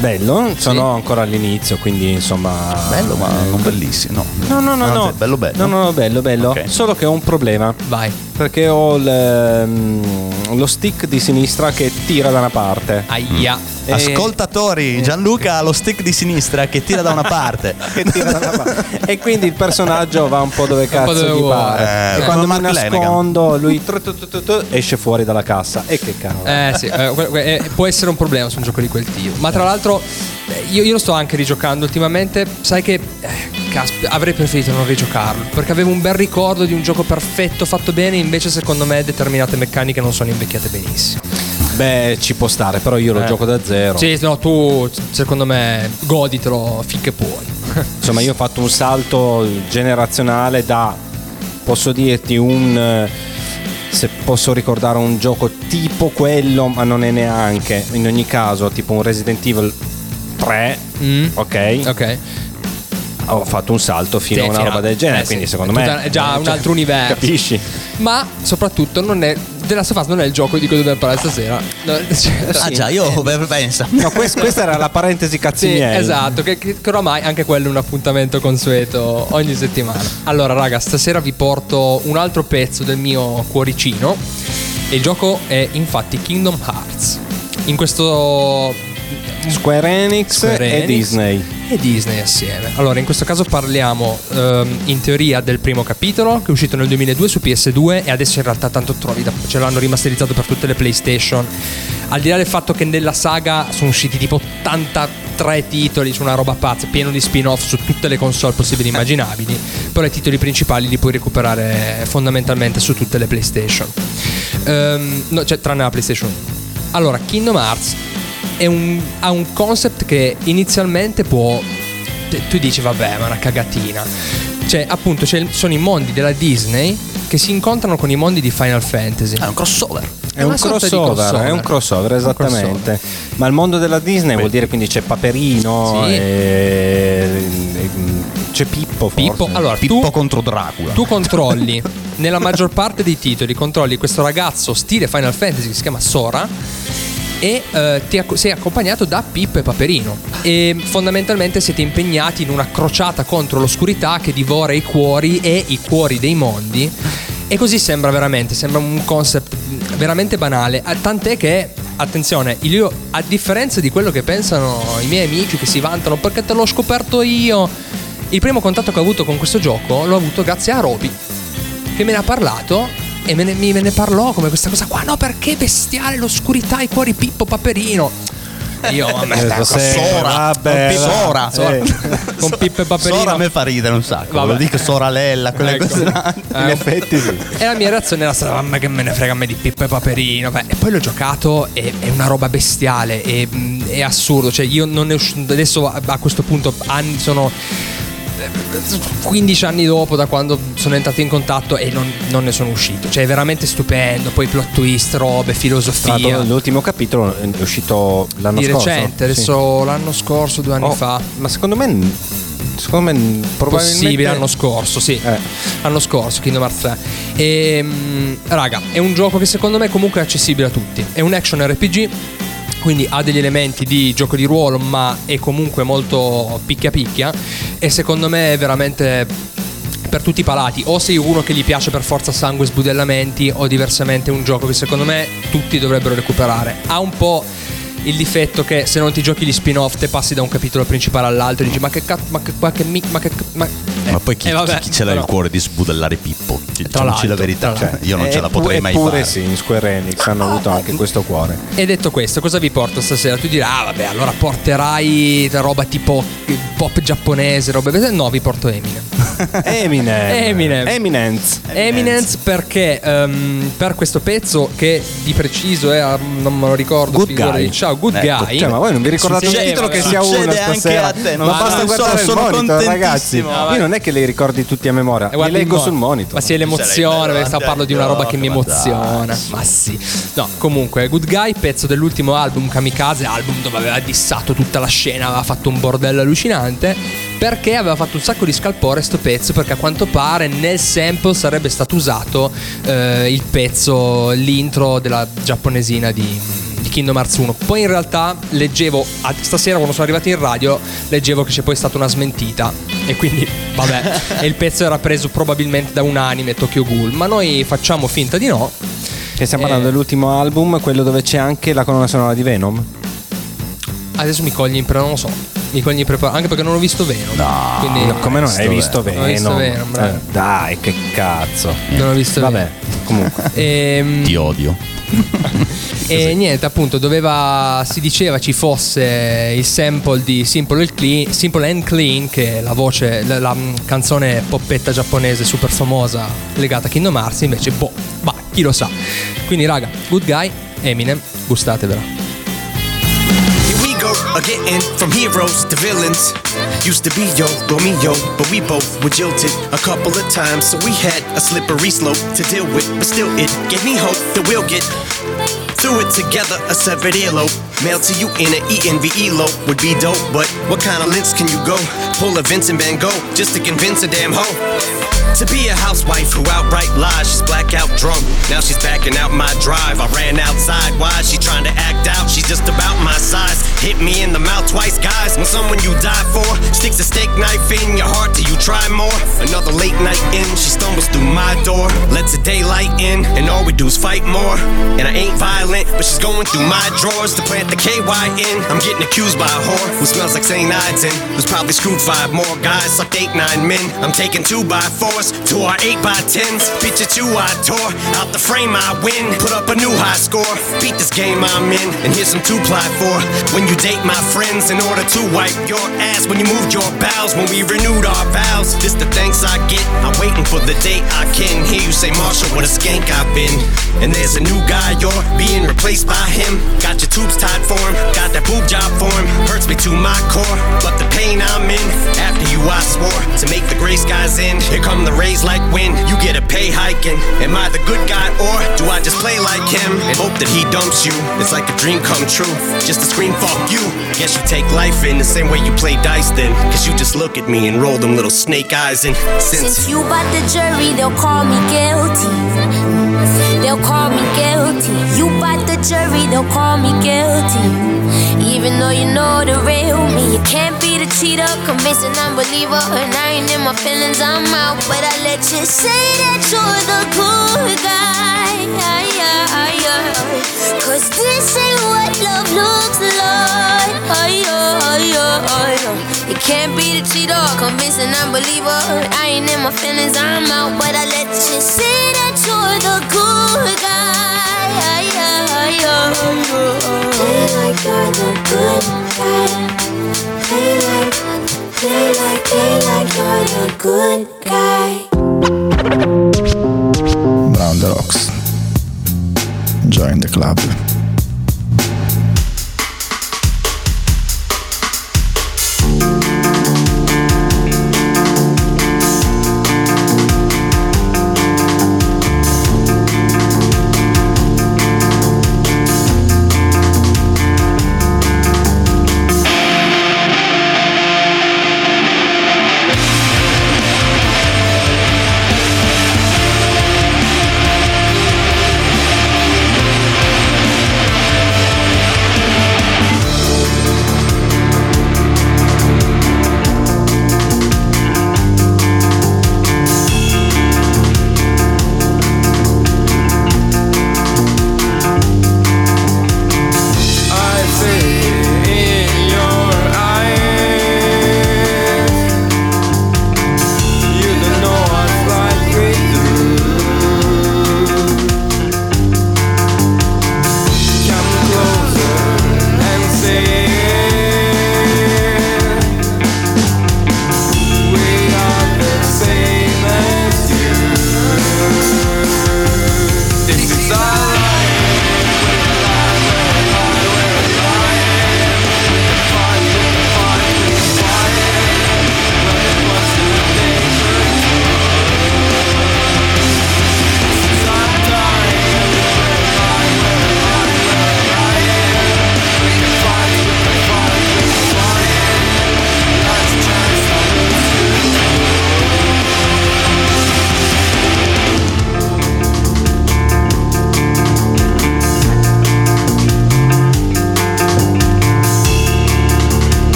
G: Bello, sono ancora all'inizio, quindi insomma.
F: Bello, ma non bellissimo.
G: No, no, no,
F: Anzi,
G: no.
F: Bello, bello.
G: No, no, no, bello, bello.
F: Ok.
G: Solo che ho un problema.
D: Vai.
G: Perché ho ehm, lo stick di sinistra che tira da una parte.
D: Aia.
G: E-
F: Ascoltatori, Gianluca ha lo stick di sinistra che tira da una parte.
G: che tira da una parte. e quindi il personaggio va un po' dove
D: po'
G: cazzo
D: dove
G: gli
D: vuole.
G: pare.
F: Eh,
G: e quando mi nascondo, lui tru- tru- tru- tru- tru- esce fuori dalla cassa. E che cavolo.
D: Eh sì, eh, eh, può essere un problema su un gioco di quel tipo. Ma tra l'altro, eh, io, io lo sto anche rigiocando ultimamente. Sai che eh, casp- avrei preferito non rigiocarlo. Perché avevo un bel ricordo di un gioco perfetto, fatto bene. Invece, secondo me, determinate meccaniche non sono invecchiate benissimo.
G: Beh, ci può stare, però io lo
D: Eh.
G: gioco da zero.
D: Sì, no, tu, secondo me, goditelo finché puoi.
G: Insomma, io ho fatto un salto generazionale da, posso dirti, un... eh, Se posso ricordare un gioco tipo quello, ma non è neanche. In ogni caso, tipo un Resident Evil 3,
D: Mm.
G: ok?
D: Ok.
G: Ho fatto un salto fino
D: Sì,
G: a una
D: fino
G: roba
D: a-
G: del genere,
D: eh,
G: quindi
D: sì,
G: secondo
D: è
G: me
D: è già un
G: cioè,
D: altro universo.
G: Capisci?
D: Ma soprattutto non è. The Last of Us non è il gioco di cui dobbiamo parlare stasera. No, cioè,
F: Ah
D: sì.
F: già, io beh, pensa.
G: No, quest- questa era la parentesi cazzi
D: Sì,
G: miei.
D: esatto, che, che, che oramai anche quello è un appuntamento consueto ogni settimana. Allora, raga, stasera vi porto un altro pezzo del mio cuoricino. E il gioco è infatti Kingdom Hearts. In questo.
G: Square Enix
D: Square
G: e
D: Enix
G: Disney.
D: E Disney assieme. Allora, in questo caso parliamo ehm, in teoria del primo capitolo che è uscito nel 2002 su PS2 e adesso in realtà tanto trovi, da, ce l'hanno rimasterizzato per tutte le PlayStation. Al di là del fatto che nella saga sono usciti tipo 83 titoli su una roba pazza, pieno di spin-off su tutte le console possibili e immaginabili, però i titoli principali li puoi recuperare fondamentalmente su tutte le PlayStation. Ehm, no, cioè tranne la PlayStation 1. Allora, Kingdom Hearts un- ha un concept che inizialmente può. Tu dici, vabbè, ma è una cagatina. Cioè, appunto, c'è- sono i mondi della Disney che si incontrano con i mondi di Final Fantasy.
F: È un crossover.
G: È un
D: di
G: crossover, è un crossover, esattamente. Ma il mondo della Disney vuol dire quindi c'è Paperino
D: Sì.
G: e, e- c'è Pippo forse.
D: Pippo, allora,
F: Pippo
D: tu,
F: contro Dracula.
D: tu controlli, nella maggior parte dei titoli, controlli questo ragazzo stile Final Fantasy che si chiama Sora e eh, ti sei accompagnato da Pippo e Paperino. E fondamentalmente siete impegnati in una crociata contro l'oscurità che divora i cuori e i cuori dei mondi. E così sembra veramente, sembra un concept veramente banale, tant'è che attenzione, io a differenza di quello che pensano i miei amici che si vantano perché te l'ho scoperto io, il primo contatto che ho avuto con questo gioco l'ho avuto grazie a Roby che me ne ha parlato e me ne, mi- me ne parlò come questa cosa qua. No, perché bestiale l'oscurità, i cuori Pippo Paperino. E io, vabbè,
G: Eh,
D: dai,
G: sì,
F: Sora,
G: vabbè.
F: Sora,
D: Sora.
G: Eh.
D: con Pippo e Paperino.
F: Sora a me fa ridere un sacco.
D: Vabbè.
F: Lo dico Soralella, quelle
D: Ecco.
F: cose là.
D: Eh,
G: In effetti sì.
D: E la mia reazione era stata, mamma che me ne frega a me di Pippo e Paperino. Beh, e poi l'ho giocato e è una roba bestiale, è, è assurdo. Cioè, io non ne uscito, adesso a, a questo punto anni sono... eh, 15 anni dopo da quando sono entrato in contatto e non, non ne sono uscito cioè è veramente stupendo poi plot twist robe filosofia
G: l'altro, l'ultimo capitolo è uscito l'anno
D: di
G: scorso.
D: recente
G: Sì.
D: adesso l'anno scorso due anni
G: Oh,
D: fa
G: Ma secondo me secondo me probabilmente
D: Possibile l'anno scorso, sì.
G: Eh.
D: L'anno scorso, Kingdom Hearts 3. E, mm, raga, è un gioco che secondo me comunque è accessibile a tutti. È un action RPG. Quindi ha degli elementi di gioco di ruolo, ma è comunque molto picchia picchia. E secondo me è veramente per tutti i palati. O sei uno che gli piace per forza sangue sbudellamenti, o diversamente un gioco che secondo me tutti dovrebbero recuperare. Ha un po' il difetto che se non ti giochi gli spin-off te passi da un capitolo principale all'altro e dici ma che cazzo, ma che, ma che, ma che ma,
F: Ma poi chi,
D: eh, vabbè,
F: chi- chi ce l'ha
D: però-
F: il cuore di sbudellare Pippo? Diciamoci la verità, cioè, io non ce la potrei mai
G: eppure
F: fare.
G: sì, in Square Enix hanno avuto anche questo cuore.
D: E detto questo, cosa vi porto stasera? Tu dirai, ah vabbè, allora porterai roba tipo pop giapponese, roba... No, vi porto Eminem.
G: Eminem.
D: Eminem.
G: Eminence.
D: Eminence perché ehm, per questo pezzo che di preciso è, non me lo ricordo,
G: Good
D: figurati.
G: Guy.
D: ciao, Good
F: Ecco,
D: Guy.
G: Cioè, ma voi non vi ricordate un
D: Succede,
G: titolo che sia uno stasera?
F: a te, non
G: ma basta
F: so,
G: guardare il
F: sono
G: monitor, ragazzi. Io non è che li ricordi tutti a memoria,
D: E
G: li
D: guarda il
G: leggo
D: mo-
G: sul monitor.
D: Ma sì, è l'emozione, perché sta parlo di una roba che mi emoziona. Ma sì. No, comunque, Good Guy, pezzo dell'ultimo album Kamikaze, album dove aveva dissato tutta la scena, aveva fatto un bordello allucinante. Perché aveva fatto un sacco di scalpore sto pezzo, perché a quanto pare nel sample sarebbe stato usato eh, il pezzo, l'intro della giapponesina di Kingdom Hearts 1. Poi in realtà leggevo, stasera quando sono arrivati in radio, leggevo che c'è poi stata una smentita. E quindi, vabbè, e il pezzo era preso probabilmente da un anime Tokyo Ghoul. Ma noi facciamo finta di no.
G: Che stiamo
D: Eh.
G: parlando dell'ultimo album, quello dove c'è anche la colonna sonora di Venom.
D: Adesso mi cogli in pre, non lo so. Mi cogli in preparato, anche perché non ho visto Venom.
F: No,
D: Quindi,
G: No, come non hai visto
D: Non
G: Venom?
D: ho visto Venom, bravo.
G: Eh, dai, che cazzo.
D: Non ho visto
G: Vabbè,
D: Venom.
G: comunque.
D: Ehm,
F: Ti odio.
D: E niente, appunto, doveva, si diceva ci fosse il sample di Simple and Clean, Simple and Clean che è la voce, la, la, mm, canzone poppetta giapponese super famosa legata a Kingdom Hearts, invece, boh, ma chi lo sa. Quindi, raga, Good Guy, Eminem, gustatevela.
L: We go from heroes to villains. Used to be yo, Romeo, but we both were jilted a couple of times, so we had a slippery slope to deal with. But still, it gave me hope that we'll get through it together. A severed earlobe mailed to you in an ENVE lope would be dope, but what kind of lengths can you go? Pull a Vincent Van Gogh just to convince a damn hoe. To be a housewife who outright lies, she's blackout drunk. Now she's backing out my drive. I ran outside. Why she trying to act out? She's just about my size. Hit me in the mouth twice, guys. When someone you die for sticks a steak knife in your heart, do you try more? Another late night in, she stumbles through my door. Lets the daylight in, and all we do is fight more. And I ain't violent, but she's going through my drawers to plant the KY in. I'm getting accused by a whore who smells like St. Ides and who's probably screwed five more guys, sucked eight, nine men. I'm taking two by fours to our eight by tens. Bitch, it's you I tore. Out the frame I win. Put up a new high score. Beat this game I'm in. And here's some two ply for. When you date my friends in order to wipe your ass. When you moved your bowels. When we renewed our vows. This the thanks I get. I'm waiting for the day I can hear you say, Marshall, what a skank I've been. And there's a new guy, you're being replaced by him. Got your tubes tied for him. Got that boob job for him. Hurts me to my core. But the pain I'm in. After you, I swore to make the gray skies end. Here come the rays like wind. You get a pay hiking. Am I the good guy or do I just play like him and hope that he dumps you? It's like a dream come true. Just to scream fuck you. Guess you take life in the same way you play dice then. Cause you just look at me and roll them little snake eyes and since
M: Since you bought the jury, they'll call me guilty. They'll call me guilty. You bought the jury, they'll call me guilty. Even though you know the real me, you can't be the cheater, convincing unbeliever. And I ain't in my feelings, I'm out. But I let you say that you're the good guy. Cause this ain't what love looks like. You can't be the cheater, convincing unbeliever. I ain't in my feelings, I'm out. But I let you say you're the good guy. Play like you're the good guy. Play like, play like, play like you're the good guy.
N: Brown the Rocks. Join the club.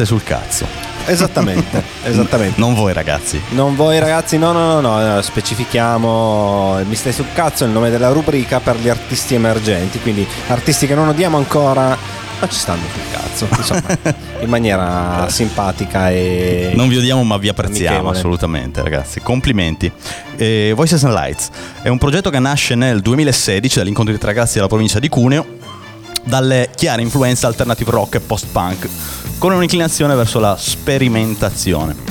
F: Stai sul cazzo.
G: Esattamente, esattamente.
F: Non voi ragazzi.
G: Non voi ragazzi, no, no, no, no, eh, specifichiamo, mi stai sul cazzo, il nome della rubrica per gli artisti emergenti, quindi artisti che non odiamo ancora, ma ci stanno sul cazzo, insomma, in maniera simpatica e...
F: Non vi odiamo ma vi apprezziamo
G: Amichevole.
F: assolutamente ragazzi. Complimenti. Eh, Voices and Lights è un progetto che nasce nel 2016 dall'incontro di tre ragazzi della provincia di Cuneo dalle chiare influenze alternative rock e post-punk con un'inclinazione verso la sperimentazione.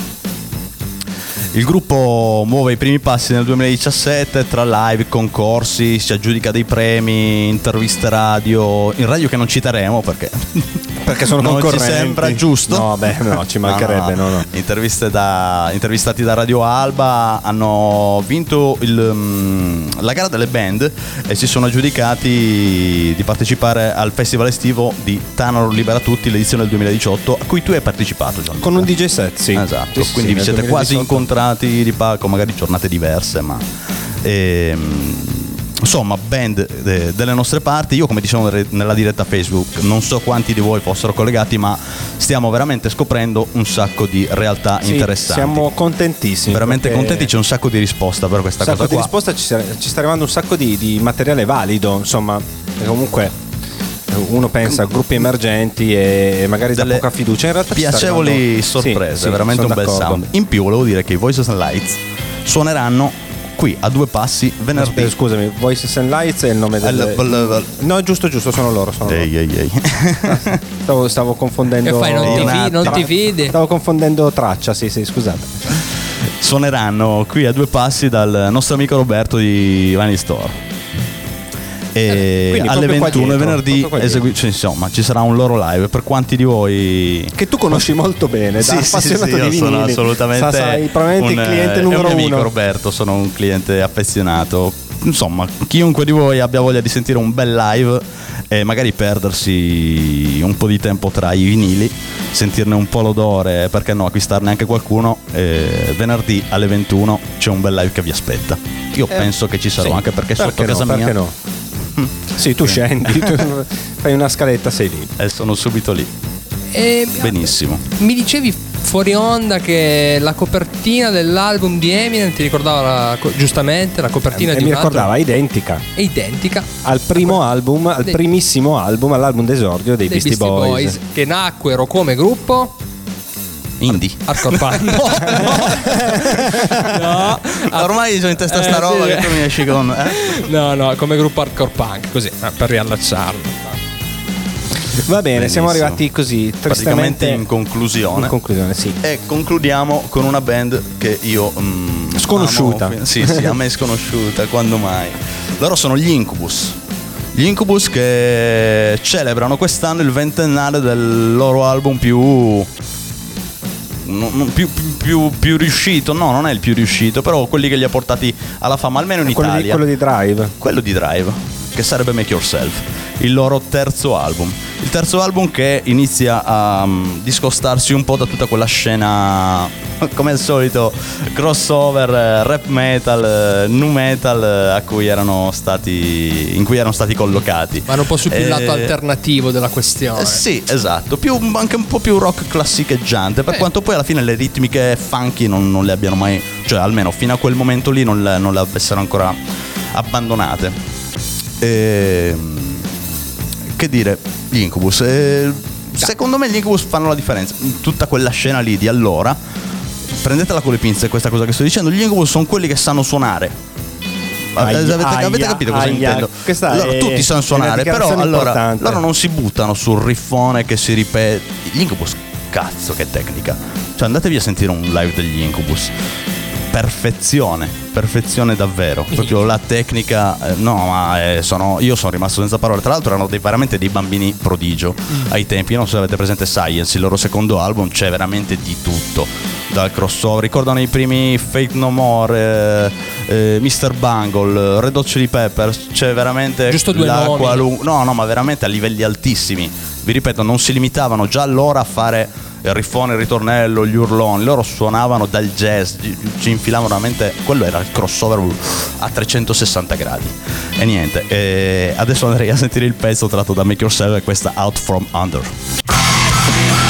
F: Il gruppo muove i primi passi nel 2017 tra live, concorsi, si aggiudica dei premi, interviste radio, in radio che non citeremo perché
G: Perché sono
F: non ci
G: concorrenti.
F: sembra giusto.
G: No, beh, no, ci mancherebbe, no, no.
F: Interviste da- intervistati da Radio Alba hanno vinto il, mm, la gara delle band e si sono aggiudicati di partecipare al festival estivo di Tanaro Libera Tutti, l'edizione del 2018, a cui tu hai partecipato, Gianluca.
G: Con un DJ set, sì.
F: Esatto,
G: Sì, sì,
F: quindi vi
G: nel
F: siete
G: 2018.
F: quasi incontrati di palco, magari giornate diverse, ma ehm, insomma, band eh, delle nostre parti. Io, come dicevo nel- nella diretta Facebook, non so quanti di voi fossero collegati, ma stiamo veramente scoprendo un sacco di realtà
G: Sì,
F: interessanti.
G: Siamo contentissimi.
F: veramente contenti, c'è un sacco di risposta per questa
G: un sacco
F: cosa
G: di
F: qua.
G: risposta, ci, sta- ci sta arrivando un sacco di, di materiale valido, insomma, comunque uno pensa a gruppi emergenti e magari dà
F: Delle
G: poca fiducia. In realtà
F: Piacevoli sorprese,
G: Sì, sì,
F: veramente un
G: sono
F: bel
G: d'accordo.
F: sound. In più, volevo dire che i Voices and Lights suoneranno qui a due passi venerdì.
G: Aspetta, scusami, Voices and Lights è il nome del... No, giusto, giusto, sono loro. Sono loro.
F: Ehi, ehi, ehi.
G: Stavo, stavo confondendo...
D: Che fai, non ti
F: fi-
D: non ti fidi?
G: Stavo confondendo traccia, sì, sì, scusate.
F: suoneranno qui a due passi dal nostro amico Roberto di Vinyl Store. E
G: quindi
F: alle
G: proprio qua
F: 21
G: dietro,
F: venerdì esegui- cioè, insomma ci sarà un loro live per quanti di voi
G: Che tu conosci molto bene, da
F: sì, sì,
G: appassionato
F: sì,
G: di
F: io sono
G: vinili.
F: assolutamente
G: Sa- sai, probabilmente
F: un,
G: il cliente
F: eh,
G: numero
F: è un mio amico
G: uno.
F: Roberto sono un cliente affezionato insomma chiunque di voi abbia voglia di sentire un bel live e magari perdersi un po' di tempo tra i vinili sentirne un po' l'odore perché no acquistarne anche qualcuno eh, venerdì alle 21 c'è un bel live che vi aspetta io
G: Eh,
F: penso che ci sarò
G: sì.
F: anche perché,
G: Perché
F: sotto
G: no,
F: casa mia
G: perché no? Sì, tu scendi, tu fai una scaletta, sei lì.
F: e sono subito lì.
D: E
F: benissimo.
D: Mi dicevi fuori onda che la copertina dell'album di Eminem ti ricordava la giustamente la copertina
G: E
D: di
G: mi
D: un altro-
G: ricordava identica.
D: È identica.
G: Al primo album, al
D: Dei-
G: primissimo album, all'album d'esordio dei,
D: dei
G: Beastie, Boys.
D: che nacquero come gruppo
F: indie
D: Hardcore Punk no, no.
F: ormai sono in testa sta
D: Eh,
F: roba
D: sì.
F: che tu mi esci con eh?
D: no no come gruppo Hardcore Punk così eh, per riallacciarlo
G: Va bene, siamo
F: Benissimo.
G: arrivati così,
F: praticamente in conclusione.
G: in conclusione, sì.
F: E concludiamo con una band che io. mm,
G: Sconosciuta.
F: amo. sì, sì, a me è sconosciuta, quando mai. Loro sono gli Incubus. Gli Incubus che celebrano quest'anno il ventennale del loro album più. Non- non- più, più- più- riuscito, no, non è il più riuscito, però quelli che li ha portati alla fama, almeno in
G: Quello di,
F: Italia.
G: quello di Drive.
F: quello di Drive, che sarebbe Make Yourself, il loro terzo album. Il terzo album che inizia a mm, discostarsi un po' da tutta quella scena, come al solito, crossover, eh, rap metal, eh, nu metal eh, a cui erano stati, in cui erano stati collocati.
D: vanno un po' su più
F: Eh,
D: lato alternativo della questione
F: eh, sì, esatto, più, anche un po' più rock classicheggiante, per
D: Eh.
F: quanto poi alla fine le ritmiche funky non, non le abbiano mai, cioè almeno fino a quel momento lì non le, non le avessero ancora abbandonate. Ehm, che dire, gli Incubus, eh, secondo me gli Incubus fanno la differenza, tutta quella scena lì di allora, prendetela con le pinze questa cosa che sto dicendo, gli Incubus sono quelli che sanno suonare.
G: Aia,
F: avete, avete
G: aia,
F: capito cosa
G: aia.
F: intendo? Loro
G: è-
F: tutti sanno suonare, però allora loro non si buttano sul riffone che si ripete. Gli Incubus, cazzo, che tecnica. Cioè, andatevi a sentire un live degli Incubus. Perfezione, perfezione davvero. Proprio la tecnica. eh, no, ma eh, sono, io sono rimasto senza parole. Tra l'altro, erano dei- veramente dei bambini prodigio ai tempi. Io non so se avete presente Science, il loro secondo album, c'è veramente di tutto. Dal crossover, ricordano i primi Fake No More, eh, eh, Mr. Bungle, Red Hot Chili Peppers. C'è veramente
D: Giusto due
F: la
D: nomi.
F: qualu- no, no, ma veramente a livelli altissimi. Vi ripeto, non si limitavano già allora a fare
I: il riffone, il ritornello, gli urloni, loro suonavano dal jazz, ci infilavano veramente, quello era il crossover a 360 gradi. E niente, eh, adesso andrei a sentire il pezzo tratto da Make Yourself e questa Out From Under.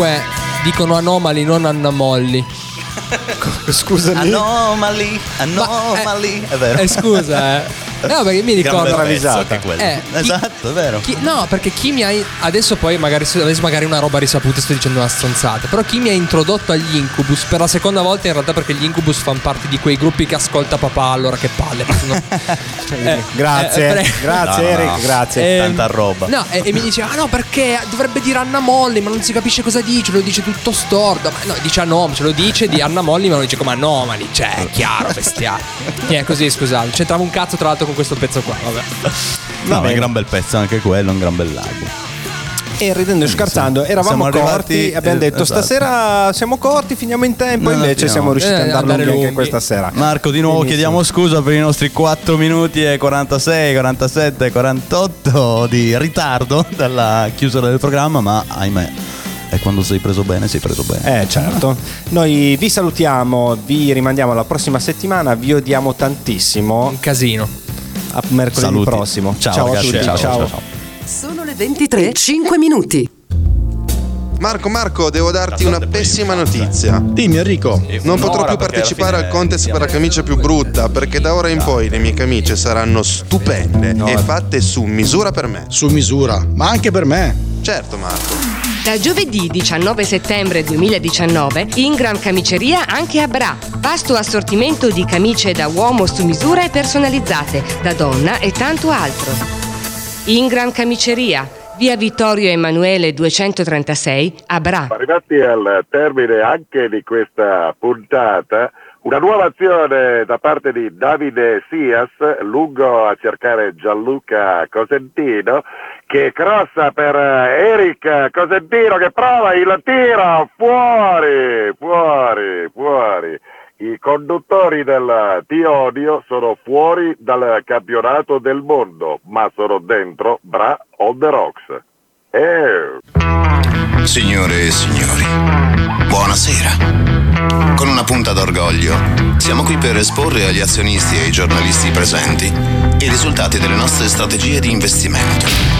D: Comunque dicono Anomali, non Annamolli.
G: Scusami.
I: Anomali, anomali. è vero.
D: Eh, scusa, eh. No, perché mi ricordo.
I: quello.
D: Eh, chi-
I: esatto, è vero.
D: chi- no, perché chi mi ha. Adesso poi magari se avessi magari una roba risaputa sto dicendo una stronzata. Però chi mi ha introdotto agli Incubus per la seconda volta in realtà perché gli Incubus fanno parte di quei gruppi che ascolta papà, allora che palle. No. Eh,
G: Grazie,
D: eh, pre-
G: grazie
I: No, no,
G: Eric,
I: no.
G: grazie.
D: Ehm,
I: Tanta roba.
D: No, e, e mi diceva, ah no, perché dovrebbe dire Anna Molly, ma non si capisce cosa dice, lo dice tutto storto. Ma no, dice Anom, ce lo dice di Anna Molly, ma lo dice come anomali. Cioè, è chiaro, bestiale. Niente, così, scusate. C'entrava un cazzo, tra l'altro, con questo pezzo qua. Vabbè.
I: No, ma è un gran bel pezzo anche quello, un gran bell'album.
G: E ridendo e scherzando, eravamo
I: Siamo
G: corti.
I: arrivati-
G: abbiamo detto
I: esatto.
G: stasera siamo corti, finiamo in tempo.
I: No,
G: invece
I: no.
G: siamo riusciti
D: Eh,
G: ad andare
D: andare
G: lunghi anche
D: lunghi.
G: questa sera.
I: Marco, di nuovo
G: Benissimo.
I: chiediamo scusa per i nostri 4 minuti e 46, 47, 48 di ritardo dalla chiusura del programma, ma ahimè, è quando sei preso bene, sei preso bene.
G: Eh certo, noi vi salutiamo, vi rimandiamo alla prossima settimana, vi odiamo tantissimo.
D: Un casino.
G: A mercoledì
I: Saluti.
G: prossimo.
I: Ciao,
G: a
I: ragazzi,
G: tutti,
I: ciao,
G: ciao.
I: ciao, ciao.
C: Sono le 23, 5 minuti.
O: Marco, Marco, devo darti una pessima notizia.
P: Dimmi Enrico.
O: Non potrò più partecipare al contest per la camicia più brutta perché da ora in poi le mie camicie saranno stupende e fatte su misura per me.
P: Su misura, ma anche per me.
O: Certo, Marco.
Q: Da giovedì 19 settembre 2019, Ingram Camiceria anche a Bra. Vasto assortimento di camicie da uomo su misura e personalizzate, da donna e tanto altro. Ingram Camiceria, via Vittorio Emanuele 236 a Bra.
R: Arrivati al termine anche di questa puntata, una nuova azione da parte di Davide Sias, lungo a cercare Gianluca Cosentino, che crossa per eh, Eric Cosentino che prova il tiro, fuori, fuori, fuori. I conduttori del Tiodio sono fuori dal campionato del mondo, ma sono dentro Bra on the Rocks. Eh.
E: Signore e signori, buonasera. Con una punta d'orgoglio, siamo qui per esporre agli azionisti e ai giornalisti presenti i risultati delle nostre strategie di investimento.